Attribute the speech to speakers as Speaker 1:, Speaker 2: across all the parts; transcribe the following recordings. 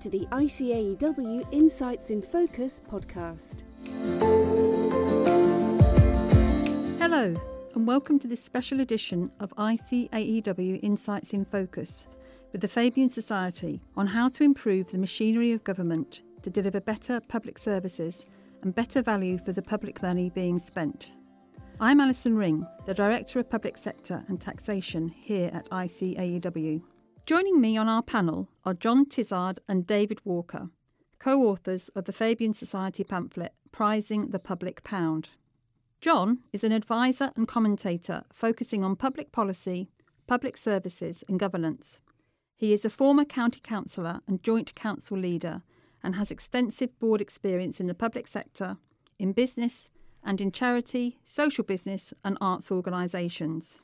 Speaker 1: to the ICAEW Insights in Focus podcast.
Speaker 2: Hello, and welcome to this special edition of ICAEW Insights in Focus with the Fabian Society on how to improve the machinery of government to deliver better public services and better value for the public money being spent. I'm Alison Ring, the Director of Public Sector and Taxation here at ICAEW. Joining me on our panel are John Tizard and David Walker, co authors of the Fabian Society pamphlet Prizing the Public Pound. John is an advisor and commentator focusing on public policy, public services, and governance. He is a former county councillor and joint council leader and has extensive board experience in the public sector, in business, and in charity, social business, and arts organisations.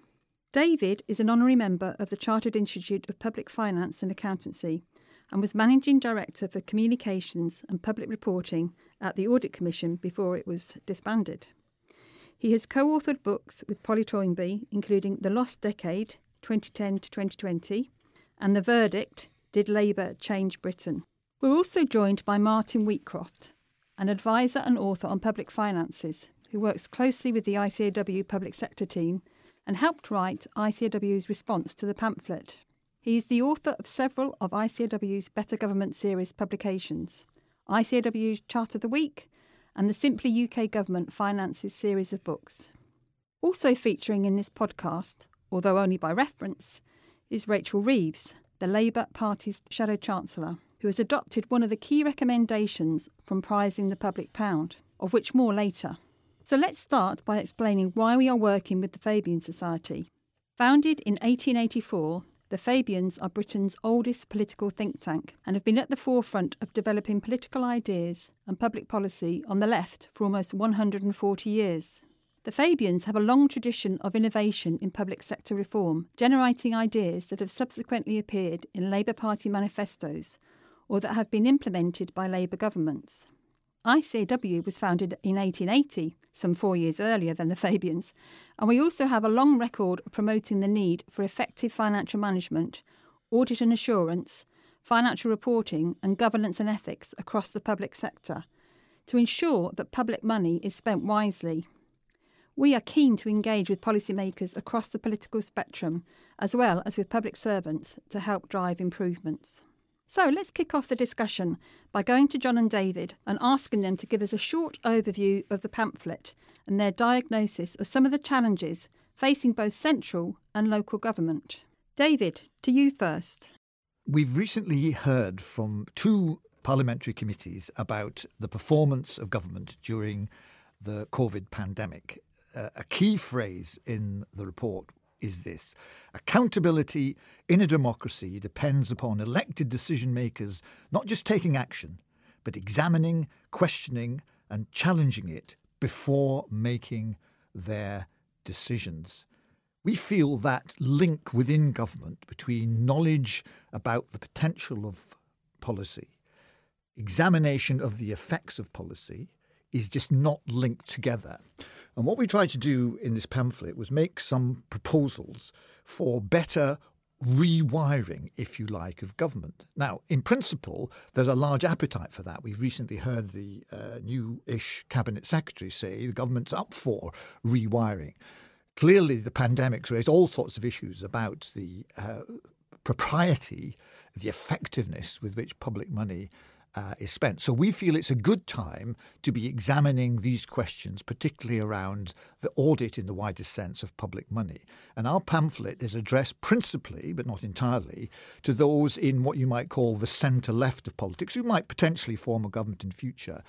Speaker 2: David is an honorary member of the Chartered Institute of Public Finance and Accountancy and was Managing Director for Communications and Public Reporting at the Audit Commission before it was disbanded. He has co authored books with Polly Toynbee, including The Lost Decade, 2010 to 2020, and The Verdict Did Labour Change Britain? We're also joined by Martin Wheatcroft, an advisor and author on public finances, who works closely with the ICAEW public sector team and helped write ICAEW's response to the pamphlet. He is the author of several of ICAEW's Better Government series publications, ICAEW's Chart of the Week, and the Simply UK Government Finances series of books. Also featuring in this podcast, although only by reference, is Rachel Reeves, the Labour Party's Shadow Chancellor, who has adopted one of the key recommendations from prizing the public pound, of which more later. So let's start by explaining why we are working with the Fabian Society. Founded in 1884, the Fabians are Britain's oldest political think tank and have been at the forefront of developing political ideas and public policy on the left for almost 140 years. The Fabians have a long tradition of innovation in public sector reform, generating ideas that have subsequently appeared in Labour Party manifestos or that have been implemented by Labour governments. ICAEW was founded in 1880, some four years earlier than the Fabians, and we also have a long record of promoting the need for effective financial management, audit and assurance, financial reporting, and governance and ethics across the public sector to ensure that public money is spent wisely. We are keen to engage with policymakers across the political spectrum, as well as with public servants, to help drive improvements. So let's kick off the discussion by going to John and David and asking them to give us a short overview of the pamphlet and their diagnosis of some of the challenges facing both central and local government. David, to you first.
Speaker 3: We've recently heard from two parliamentary committees about the performance of government during the COVID pandemic. Uh, a key phrase in the report is this accountability in a democracy depends upon elected decision makers not just taking action, but examining, questioning, and challenging it before making their decisions. We feel that link within government between knowledge about the potential of policy, examination of the effects of policy, is just not linked together. And what we tried to do in this pamphlet was make some proposals for better rewiring, if you like, of government. Now, in principle, there's a large appetite for that. We've recently heard the uh, new ish cabinet secretary say the government's up for rewiring. Clearly, the pandemic's raised all sorts of issues about the uh, propriety, the effectiveness with which public money uh, is spent. So we feel it's a good time to be examining these questions, particularly around the audit in the widest sense of public money. And our pamphlet is addressed principally, but not entirely, to those in what you might call the centre left of politics, who might potentially form a government in future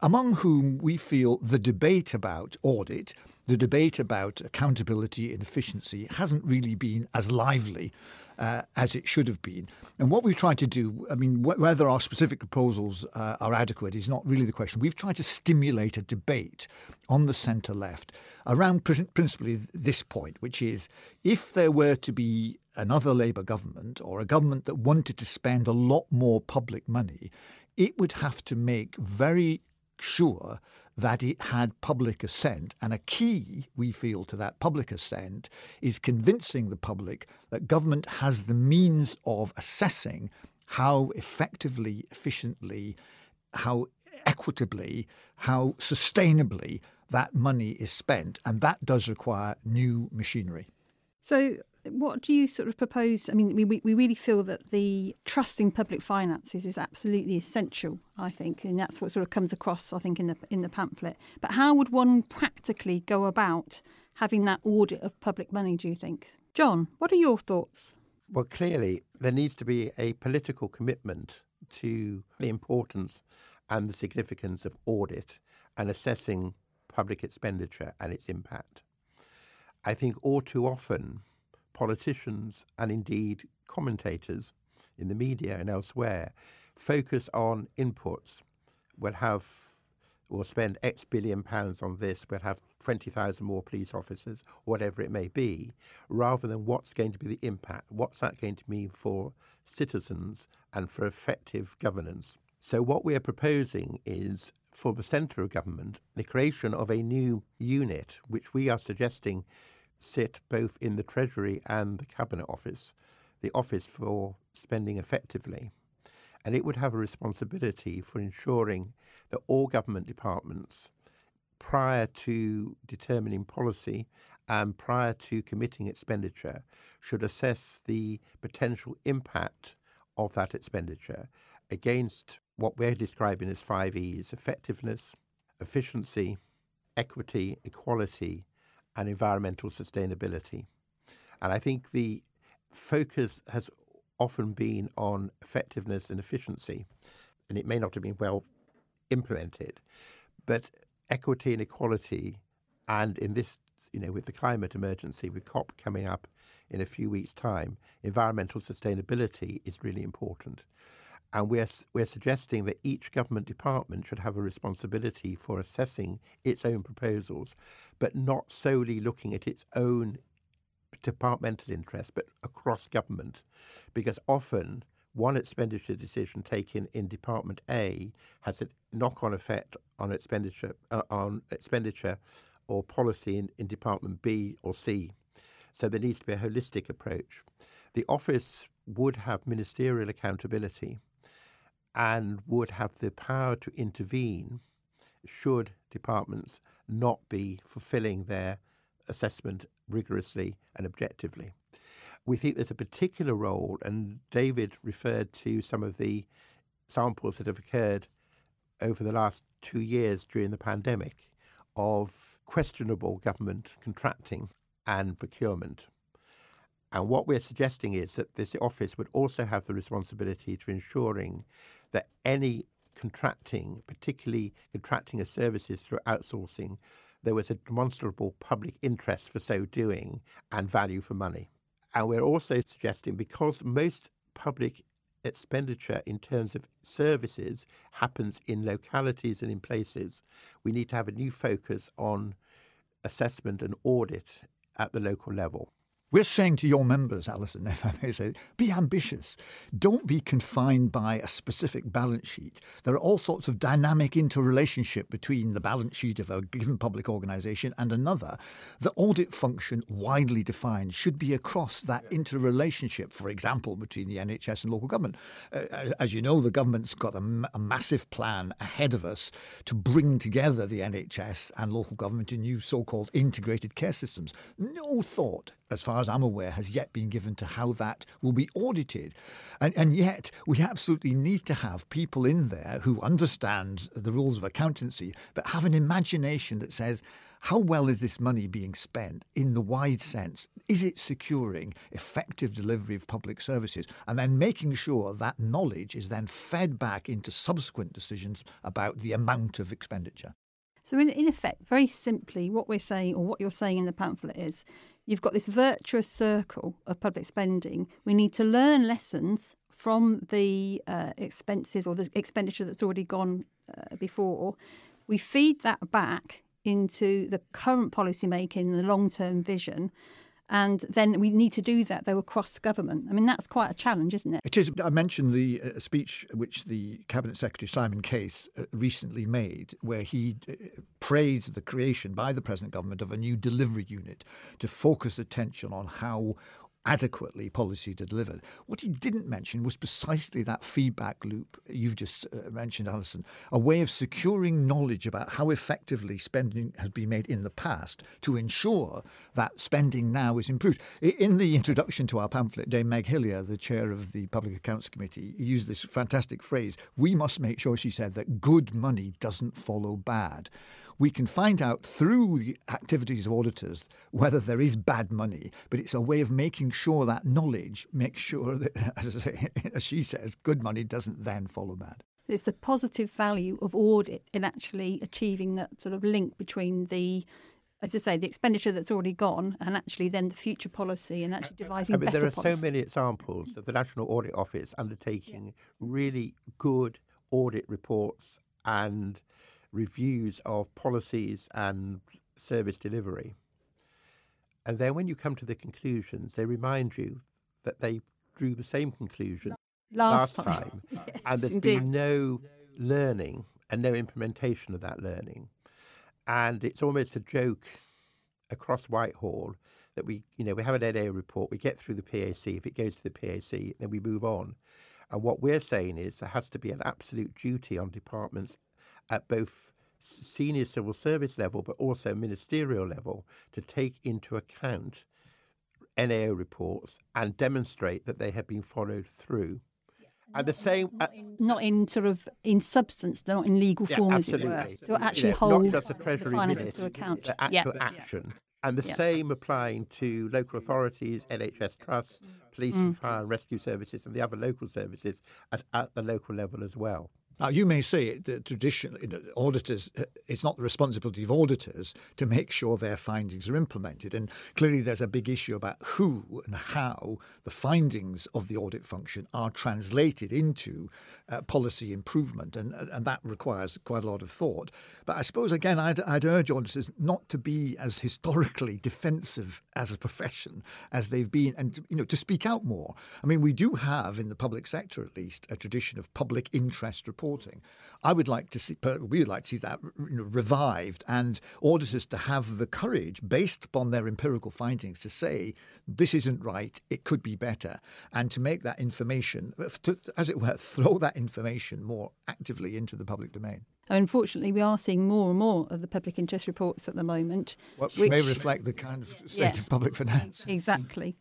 Speaker 3: among whom we feel the debate about audit, the debate about accountability and efficiency hasn't really been as lively uh, as it should have been. And what we've tried to do, I mean, wh- whether our specific proposals uh, are adequate is not really the question. We've tried to stimulate a debate on the centre left around pr- principally this point, which is if there were to be another Labour government or a government that wanted to spend a lot more public money, it would have to make very sure that it had public assent. And a key, we feel, to that public assent is convincing the public that government has the means of assessing how effectively, efficiently, how equitably, how sustainably that money is spent. And that does require new machinery.
Speaker 2: So, what do you sort of propose? I mean, we, we really feel that the trust in public finances is absolutely essential, I think, and that's what sort of comes across, I think, in the, in the pamphlet. But how would one practically go about having that audit of public money, do you think? John, what are your thoughts?
Speaker 4: Well, clearly, there needs to be a political commitment to the importance and the significance of audit and assessing public expenditure and its impact. I think all too often, politicians and indeed commentators in the media and elsewhere focus on inputs. We'll have, we'll spend X billion pounds on this, we'll have 20,000 more police officers, whatever it may be, rather than what's going to be the impact, what's that going to mean for citizens and for effective governance. So, what we are proposing is for the centre of government the creation of a new unit, which we are suggesting sit both in the Treasury and the Cabinet Office, the Office for Spending Effectively. And it would have a responsibility for ensuring that all government departments, prior to determining policy and prior to committing expenditure, should assess the potential impact of that expenditure against what we're describing as five E's effectiveness, efficiency, equity, equality, and environmental sustainability. And I think the focus has often been on effectiveness and efficiency, and it may not have been well implemented, but equity and equality, and in this, you know, with the climate emergency, with COP coming up in a few weeks' time, environmental sustainability is really important. And we're, we're suggesting that each government department should have a responsibility for assessing its own proposals, but not solely looking at its own departmental interests, but across government. Because often one expenditure decision taken in Department A has a knock-on effect on expenditure uh, on expenditure or policy in, in Department B or C. So there needs to be a holistic approach. The office would have ministerial accountability and would have the power to intervene should departments not be fulfilling their assessment rigorously and objectively. We think there's a particular role, and David referred to some of the samples that have occurred over the last two years during the pandemic of questionable government contracting and procurement. And what we're suggesting is that this office would also have the responsibility to ensuring that any contracting, particularly contracting of services through outsourcing, there was a demonstrable public interest for so doing and value for money. And we're also suggesting because most public expenditure in terms of services happens in localities and in places, we need to have a new focus on assessment and audit at the local level.
Speaker 3: We're saying to your members, Alison, if I may say, be ambitious. Don't be confined by a specific balance sheet. There are all sorts of dynamic interrelationship between the balance sheet of a given public organisation and another. The audit function, widely defined, should be across that interrelationship, for example, between the NHS and local government. Uh, as you know, the government's got a, a massive plan ahead of us to bring together the NHS and local government in new so called integrated care systems. No thought as far as I'm aware, has yet been given to how that will be audited. And, and yet, we absolutely need to have people in there who understand the rules of accountancy, but have an imagination that says, how well is this money being spent in the wide sense? Is it securing effective delivery of public services? And then making sure that knowledge is then fed back into subsequent decisions about the amount of expenditure.
Speaker 2: So, in, in effect, very simply, what we're saying, or what you're saying in the pamphlet is you've got this virtuous circle of public spending. We need to learn lessons from the uh, expenses or the expenditure that's already gone uh, before. We feed that back into the current policy making, and the long term vision, and then we need to do that though across government. I mean, that's quite a challenge, isn't it?
Speaker 3: It is. I mentioned the uh, speech which the Cabinet Secretary Simon Case uh, recently made, where he uh, praised the creation by the present government of a new delivery unit to focus attention on how adequately policy delivered. What he didn't mention was precisely that feedback loop you've just uh, mentioned, Alison, a way of securing knowledge about how effectively spending has been made in the past to ensure that spending now is improved. In the introduction to our pamphlet, Dame Meg Hillier, the chair of the Public Accounts Committee, used this fantastic phrase we must make sure, she said, that good money doesn't follow bad we can find out through the activities of auditors whether there is bad money, but it's a way of making sure that knowledge makes sure that, as, say, as she says, good money doesn't then follow bad.
Speaker 2: It's the positive value of audit in actually achieving that sort of link between the as I say, the expenditure that's already gone, and actually then the future policy and actually devising
Speaker 4: I mean,
Speaker 2: better
Speaker 4: there are
Speaker 2: policy.
Speaker 4: so many examples of the National Audit Office undertaking yeah. really good audit reports and reviews of policies and service delivery. And then when you come to the conclusions, they remind you that they drew the same conclusion
Speaker 2: last,
Speaker 4: last
Speaker 2: time.
Speaker 4: time.
Speaker 2: yes,
Speaker 4: and there's
Speaker 2: indeed.
Speaker 4: been no learning and no implementation of that learning. And it's almost a joke across Whitehall that we, you know, we have an NA report, we get through the PAC. If it goes to the PAC, then we move on. And what we're saying is there has to be an absolute duty on departments at both senior civil service level but also ministerial level to take into account NAO reports and demonstrate that they have been followed through. And the same,
Speaker 2: not, uh, in, not in, sort of in substance, not in legal
Speaker 4: yeah,
Speaker 2: form,
Speaker 4: absolutely.
Speaker 2: as it were, to actually
Speaker 4: you know,
Speaker 2: hold
Speaker 4: not just the treasury
Speaker 2: finances
Speaker 4: minute,
Speaker 2: to account.
Speaker 4: The actual
Speaker 2: yeah.
Speaker 4: action. And the same applying to local authorities, NHS trusts, police mm. and fire and rescue services, and the other local services at, at the local level as well.
Speaker 3: Now, you may say that traditionally, you know, auditors, uh, it's not the responsibility of auditors to make sure their findings are implemented. And clearly, there's a big issue about who and how the findings of the audit function are translated into uh, policy improvement. And, and that requires quite a lot of thought. But I suppose, again, I'd, I'd urge auditors not to be as historically defensive as a profession as they've been and, you know, to speak out more. I mean, we do have, in the public sector at least, a tradition of public interest reporting reporting. I would like to see, we would like to see that revived and auditors to have the courage, based upon their empirical findings, to say this isn't right, it could be better, and to make that information, to, as it were, throw that information more actively into the public domain.
Speaker 2: Unfortunately, we are seeing more and more of the public interest reports at the moment,
Speaker 3: which, which may reflect the kind of state yeah, of public finance.
Speaker 2: Exactly.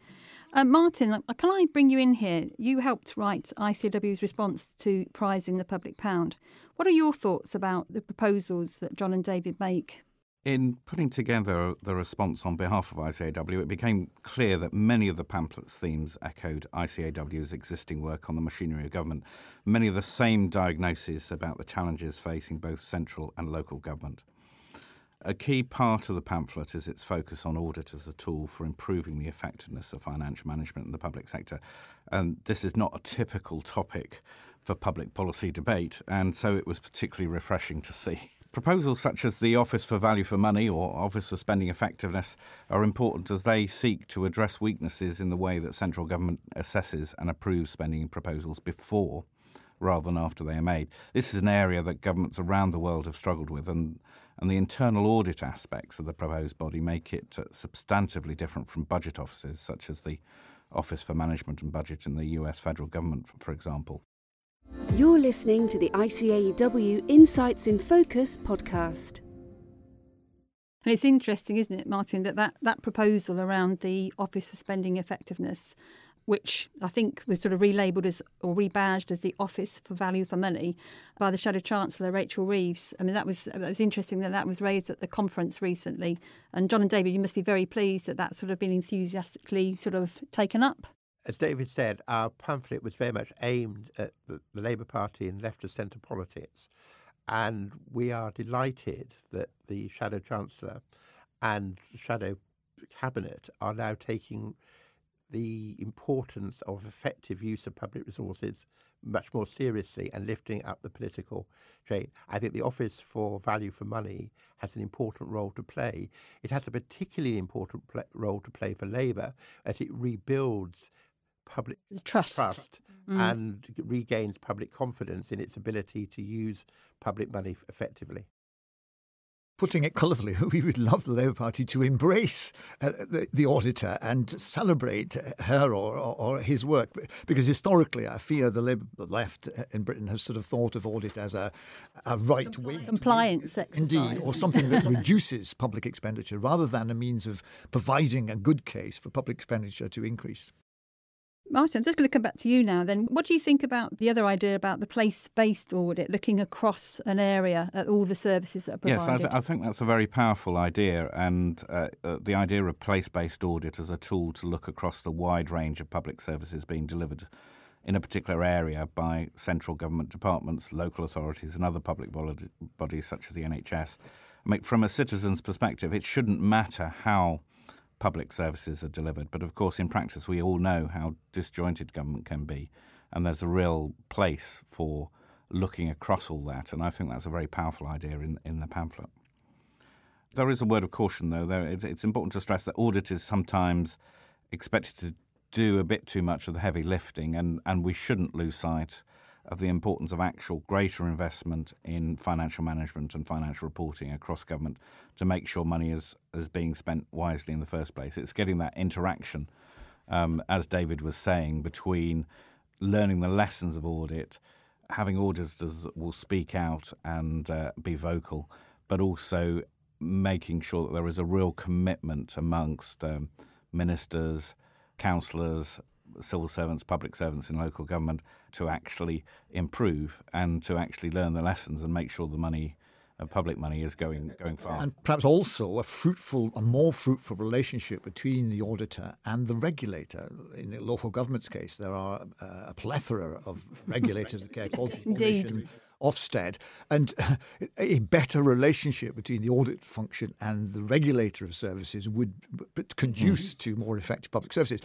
Speaker 2: Uh, Martin, uh, can I bring you in here? You helped write ICAEW's response to prizing the public pound. What are your thoughts about the proposals that John and David make?
Speaker 5: In putting together the response on behalf of ICAEW, it became clear that many of the pamphlet's themes echoed ICAEW's existing work on the machinery of government, many of the same diagnoses about the challenges facing both central and local government. A key part of the pamphlet is its focus on audit as a tool for improving the effectiveness of financial management in the public sector. And this is not a typical topic for public policy debate, and so it was particularly refreshing to see. Proposals such as the Office for Value for Money or Office for Spending Effectiveness are important as they seek to address weaknesses in the way that central government assesses and approves spending proposals before rather than after they are made. This is an area that governments around the world have struggled with, and and the internal audit aspects of the proposed body make it uh, substantively different from budget offices such as the Office for Management and Budget in the US federal government, for example.
Speaker 1: You're listening to the ICAEW Insights in Focus podcast.
Speaker 2: And it's interesting, isn't it, Martin, that, that that proposal around the Office for Spending Effectiveness which I think was sort of relabelled as or rebadged as the Office for Value for Money by the Shadow Chancellor Rachel Reeves. I mean, that was that was interesting that that was raised at the conference recently. And John and David, you must be very pleased that that's sort of been enthusiastically sort of taken up.
Speaker 4: As David said, our pamphlet was very much aimed at the, the Labour Party and left of centre politics. And we are delighted that the Shadow Chancellor and Shadow Cabinet are now taking the importance of effective use of public resources much more seriously and lifting up the political chain. I think the Office for Value for Money has an important role to play. It has a particularly important pl- role to play for Labour as it rebuilds public
Speaker 2: trust,
Speaker 4: trust mm. and regains public confidence in its ability to use public money effectively.
Speaker 3: Putting it colourfully, we would love the Labour Party to embrace uh, the, the, auditor and celebrate her or, or, or, his work. Because historically, I fear the Labour the left in Britain has sort of thought of audit as a, a right wing
Speaker 2: Compliance exercise.
Speaker 3: Indeed, or something that reduces public expenditure rather than a means of providing a good case for public expenditure to increase.
Speaker 2: Martin, I'm just going to come back to you now then. What do you think about the other idea about the place based audit, looking across an area at all the services that are provided?
Speaker 5: Yes, I, th- I think that's a very powerful idea. And uh, uh, the idea of place based audit as a tool to look across the wide range of public services being delivered in a particular area by central government departments, local authorities, and other public bodies such as the NHS. I mean, from a citizen's perspective, it shouldn't matter how public services are delivered. But of course, in practice, we all know how disjointed government can be, and there's a real place for looking across all that. And I think that's a very powerful idea in, in the pamphlet. There is a word of caution, though. There, it's important to stress that audit is sometimes expected to do a bit too much of the heavy lifting, and, and we shouldn't lose sight of the importance of actual greater investment in financial management and financial reporting across government to make sure money is, is being spent wisely in the first place. It's getting that interaction, um, as David was saying, between learning the lessons of audit, having auditors that will speak out and uh, be vocal, but also making sure that there is a real commitment amongst um, ministers, councillors, civil servants, public servants in local government to actually improve and to actually learn the lessons and make sure the money uh, public money is going going far.
Speaker 3: And perhaps also a fruitful, a more fruitful relationship between the auditor and the regulator. In the local government's case, there are uh, a plethora of regulators, the Care Quality Commission, Ofsted, and a better relationship between the audit function and the regulator of services would conduce mm-hmm. to more effective public services.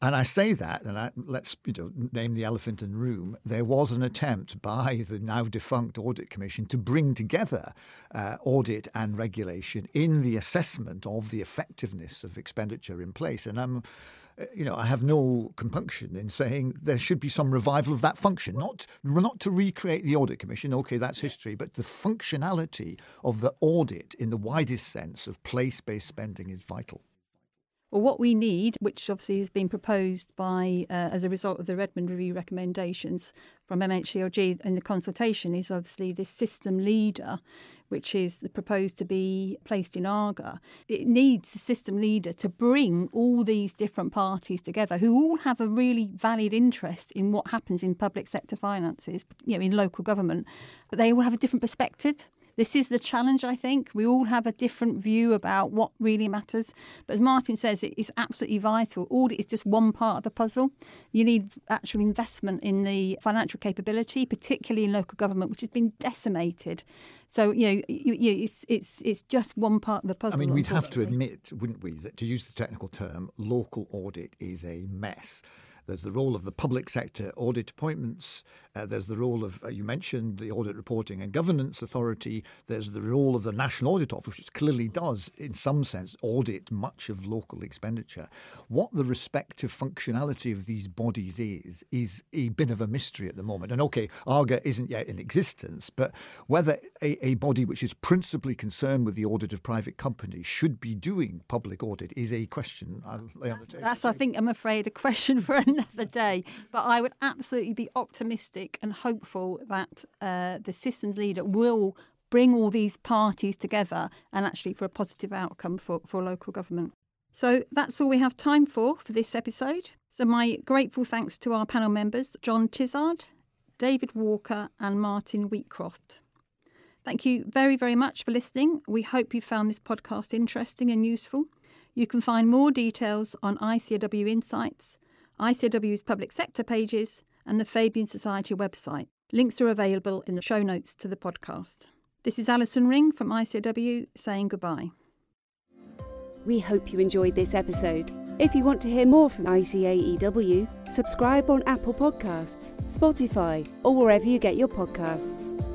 Speaker 3: And I say that, and I, let's you know name the elephant in the room. There was an attempt by the now defunct Audit Commission to bring together uh, audit and regulation in the assessment of the effectiveness of expenditure in place, and I'm you know, I have no compunction in saying there should be some revival of that function, not not to recreate the audit commission. Okay, that's history, but the functionality of the audit in the widest sense of place-based spending is vital.
Speaker 2: Well, what we need, which obviously has been proposed by uh, as a result of the Redmond Review recommendations from MHCLG in the consultation, is obviously this system leader, which is proposed to be placed in ARGA. It needs a system leader to bring all these different parties together who all have a really valid interest in what happens in public sector finances, you know, in local government, but they all have a different perspective. This is the challenge, I think. We all have a different view about what really matters. But as Martin says, it is absolutely vital. Audit is just one part of the puzzle. You need actual investment in the financial capability, particularly in local government, which has been decimated. So, you know, you, you, it's, it's, it's just one part of the puzzle.
Speaker 3: I mean, we'd have to admit, wouldn't we, that to use the technical term, local audit is a mess. There's the role of the public sector audit appointments. Uh, there's the role of, uh, you mentioned, the Audit Reporting and Governance Authority. There's the role of the National Audit Office, which clearly does, in some sense, audit much of local expenditure. What the respective functionality of these bodies is, is a bit of a mystery at the moment. And okay, ARGA isn't yet in existence, but whether a, a body which is principally concerned with the audit of private companies should be doing public audit is a question I'll lay on the table.
Speaker 2: That's, I think, I'm afraid, a question for another day. But I would absolutely be optimistic and hopeful that uh, the systems leader will bring all these parties together and actually for a positive outcome for, for local government. So that's all we have time for for this episode. So my grateful thanks to our panel members, John Tizard, David Walker, and Martin Wheatcroft. Thank you very, very much for listening. We hope you found this podcast interesting and useful. You can find more details on ICAEW Insights ICAEW's public sector pages, and the Fabian Society website. Links are available in the show notes to the podcast. This is Alison Ring from ICAEW saying goodbye.
Speaker 1: We hope you enjoyed this episode. If you want to hear more from ICAEW, subscribe on Apple Podcasts, Spotify, or wherever you get your podcasts.